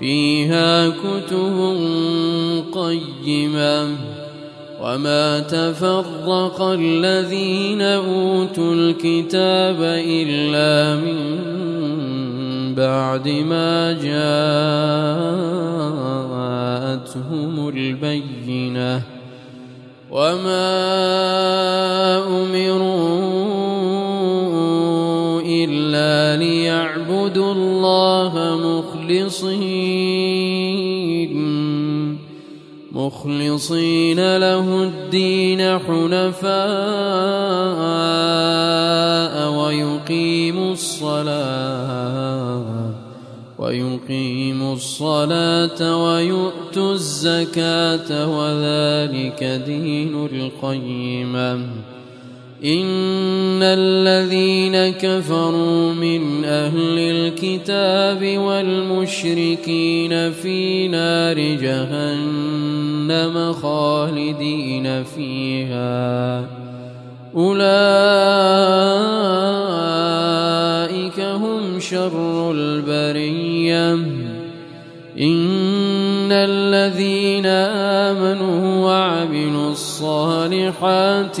فيها كتب قيمة. وما تفرق الذين أوتوا الكتاب إلا من بعد ما جاءتهم البينة. وما أمروا إلا ليعبدوا الله مخلصين. مخلصين له الدين حنفاء ويقيموا الصلاة ويقيموا الصلاة ويؤتوا الزكاة وذلك دين القيمة. إن الذين كفروا من أهل الكتاب والمشركين في نار جهنم خالدين فيها أولئك هم شر البرية إن الذين آمنوا وعملوا الصالحات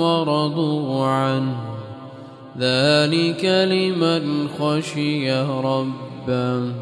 ورضوا عنه. ذلك لمن خشي ربه.